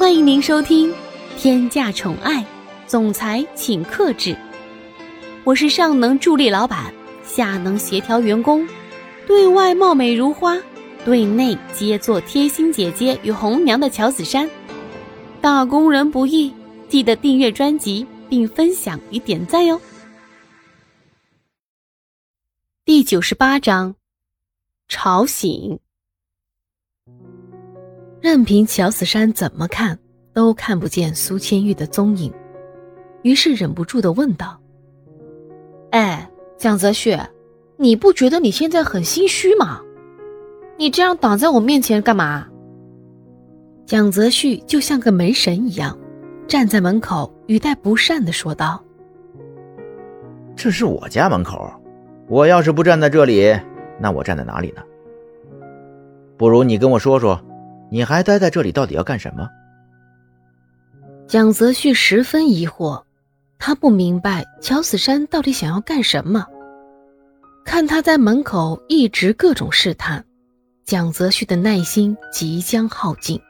欢迎您收听《天价宠爱总裁请克制》，我是上能助力老板，下能协调员工，对外貌美如花，对内皆做贴心姐姐与红娘的乔子珊。打工人不易，记得订阅专辑并分享与点赞哟。第九十八章，吵醒。任凭乔子珊怎么看，都看不见苏千玉的踪影，于是忍不住的问道：“哎，蒋泽旭，你不觉得你现在很心虚吗？你这样挡在我面前干嘛？”蒋泽旭就像个门神一样，站在门口，语带不善的说道：“这是我家门口，我要是不站在这里，那我站在哪里呢？不如你跟我说说。”你还待在这里，到底要干什么？蒋泽旭十分疑惑，他不明白乔子山到底想要干什么。看他在门口一直各种试探，蒋泽旭的耐心即将耗尽。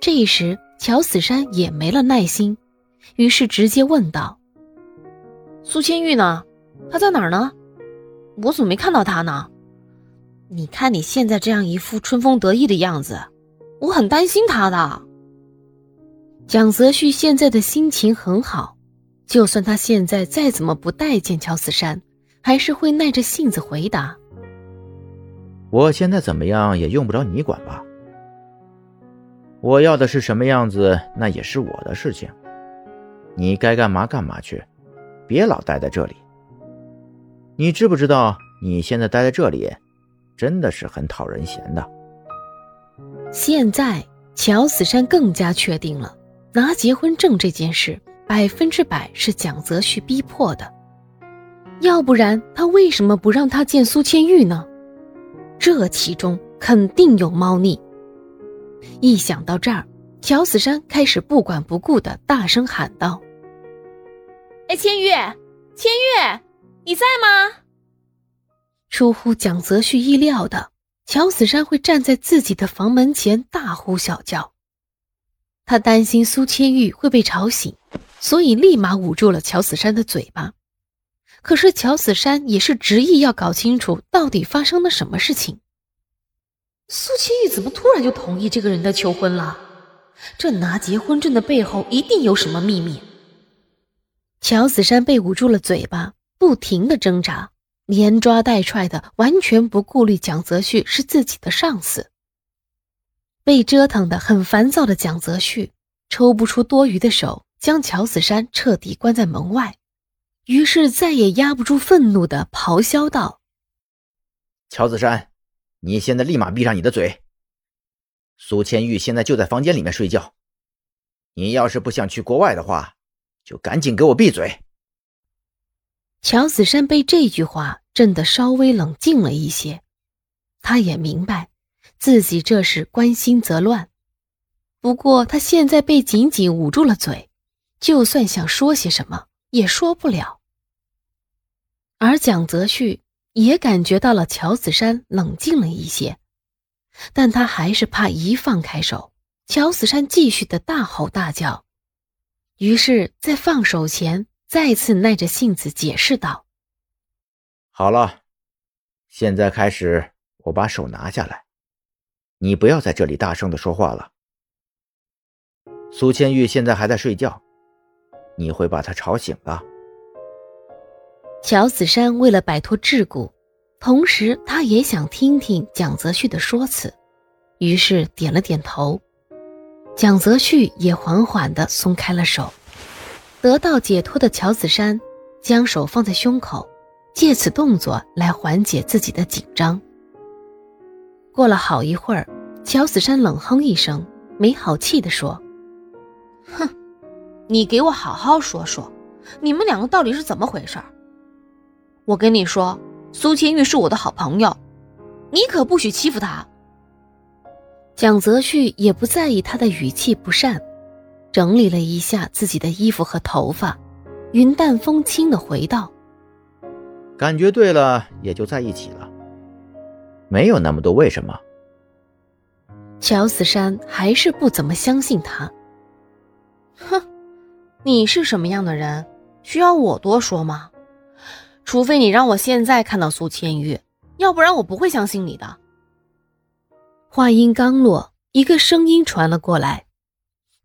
这时，乔子山也没了耐心，于是直接问道：“苏千玉呢？他在哪儿呢？我怎么没看到他呢？”你看你现在这样一副春风得意的样子，我很担心他的。蒋泽旭现在的心情很好，就算他现在再怎么不待见乔子山，还是会耐着性子回答：“我现在怎么样也用不着你管吧？我要的是什么样子，那也是我的事情。你该干嘛干嘛去，别老待在这里。你知不知道你现在待在这里？”真的是很讨人嫌的。现在乔子山更加确定了，拿结婚证这件事百分之百是蒋泽旭逼迫的，要不然他为什么不让他见苏千玉呢？这其中肯定有猫腻。一想到这儿，乔子山开始不管不顾的大声喊道：“哎，千玉，千玉，你在吗？”出乎蒋泽旭意料的，乔子山会站在自己的房门前大呼小叫。他担心苏千玉会被吵醒，所以立马捂住了乔子山的嘴巴。可是乔子山也是执意要搞清楚到底发生了什么事情。苏千玉怎么突然就同意这个人的求婚了？这拿结婚证的背后一定有什么秘密。乔子山被捂住了嘴巴，不停的挣扎。连抓带踹的，完全不顾虑蒋泽旭是自己的上司。被折腾的很烦躁的蒋泽旭，抽不出多余的手，将乔子山彻底关在门外，于是再也压不住愤怒的咆哮道：“乔子山，你现在立马闭上你的嘴！苏千玉现在就在房间里面睡觉，你要是不想去国外的话，就赶紧给我闭嘴！”乔子山被这句话震得稍微冷静了一些，他也明白自己这是关心则乱。不过他现在被紧紧捂住了嘴，就算想说些什么也说不了。而蒋泽旭也感觉到了乔子山冷静了一些，但他还是怕一放开手，乔子山继续的大吼大叫，于是，在放手前。再次耐着性子解释道：“好了，现在开始，我把手拿下来，你不要在这里大声的说话了。苏千玉现在还在睡觉，你会把她吵醒的。”乔子山为了摆脱桎梏，同时他也想听听蒋泽旭的说辞，于是点了点头。蒋泽旭也缓缓的松开了手。得到解脱的乔子山，将手放在胸口，借此动作来缓解自己的紧张。过了好一会儿，乔子山冷哼一声，没好气地说：“哼，你给我好好说说，你们两个到底是怎么回事？我跟你说，苏千玉是我的好朋友，你可不许欺负她。”蒋泽旭也不在意他的语气不善。整理了一下自己的衣服和头发，云淡风轻的回道：“感觉对了，也就在一起了，没有那么多为什么。”乔子山还是不怎么相信他。哼，你是什么样的人，需要我多说吗？除非你让我现在看到苏千玉，要不然我不会相信你的。话音刚落，一个声音传了过来。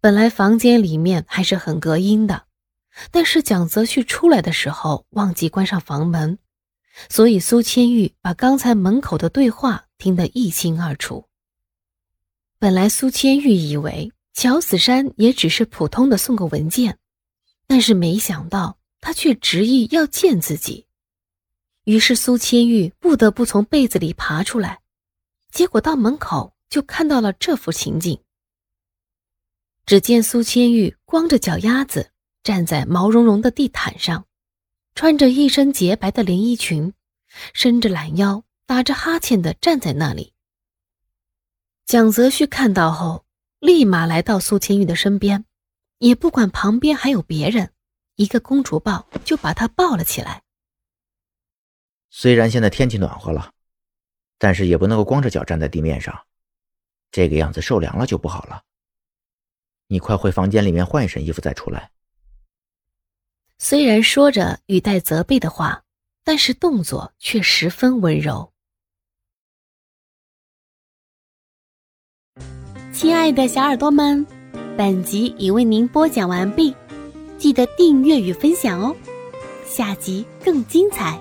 本来房间里面还是很隔音的，但是蒋泽旭出来的时候忘记关上房门，所以苏千玉把刚才门口的对话听得一清二楚。本来苏千玉以为乔子山也只是普通的送个文件，但是没想到他却执意要见自己，于是苏千玉不得不从被子里爬出来，结果到门口就看到了这幅情景。只见苏千玉光着脚丫子站在毛茸茸的地毯上，穿着一身洁白的连衣裙，伸着懒腰，打着哈欠的站在那里。蒋泽旭看到后，立马来到苏千玉的身边，也不管旁边还有别人，一个公主抱就把她抱了起来。虽然现在天气暖和了，但是也不能够光着脚站在地面上，这个样子受凉了就不好了。你快回房间里面换一身衣服再出来。虽然说着语带责备的话，但是动作却十分温柔。亲爱的小耳朵们，本集已为您播讲完毕，记得订阅与分享哦，下集更精彩。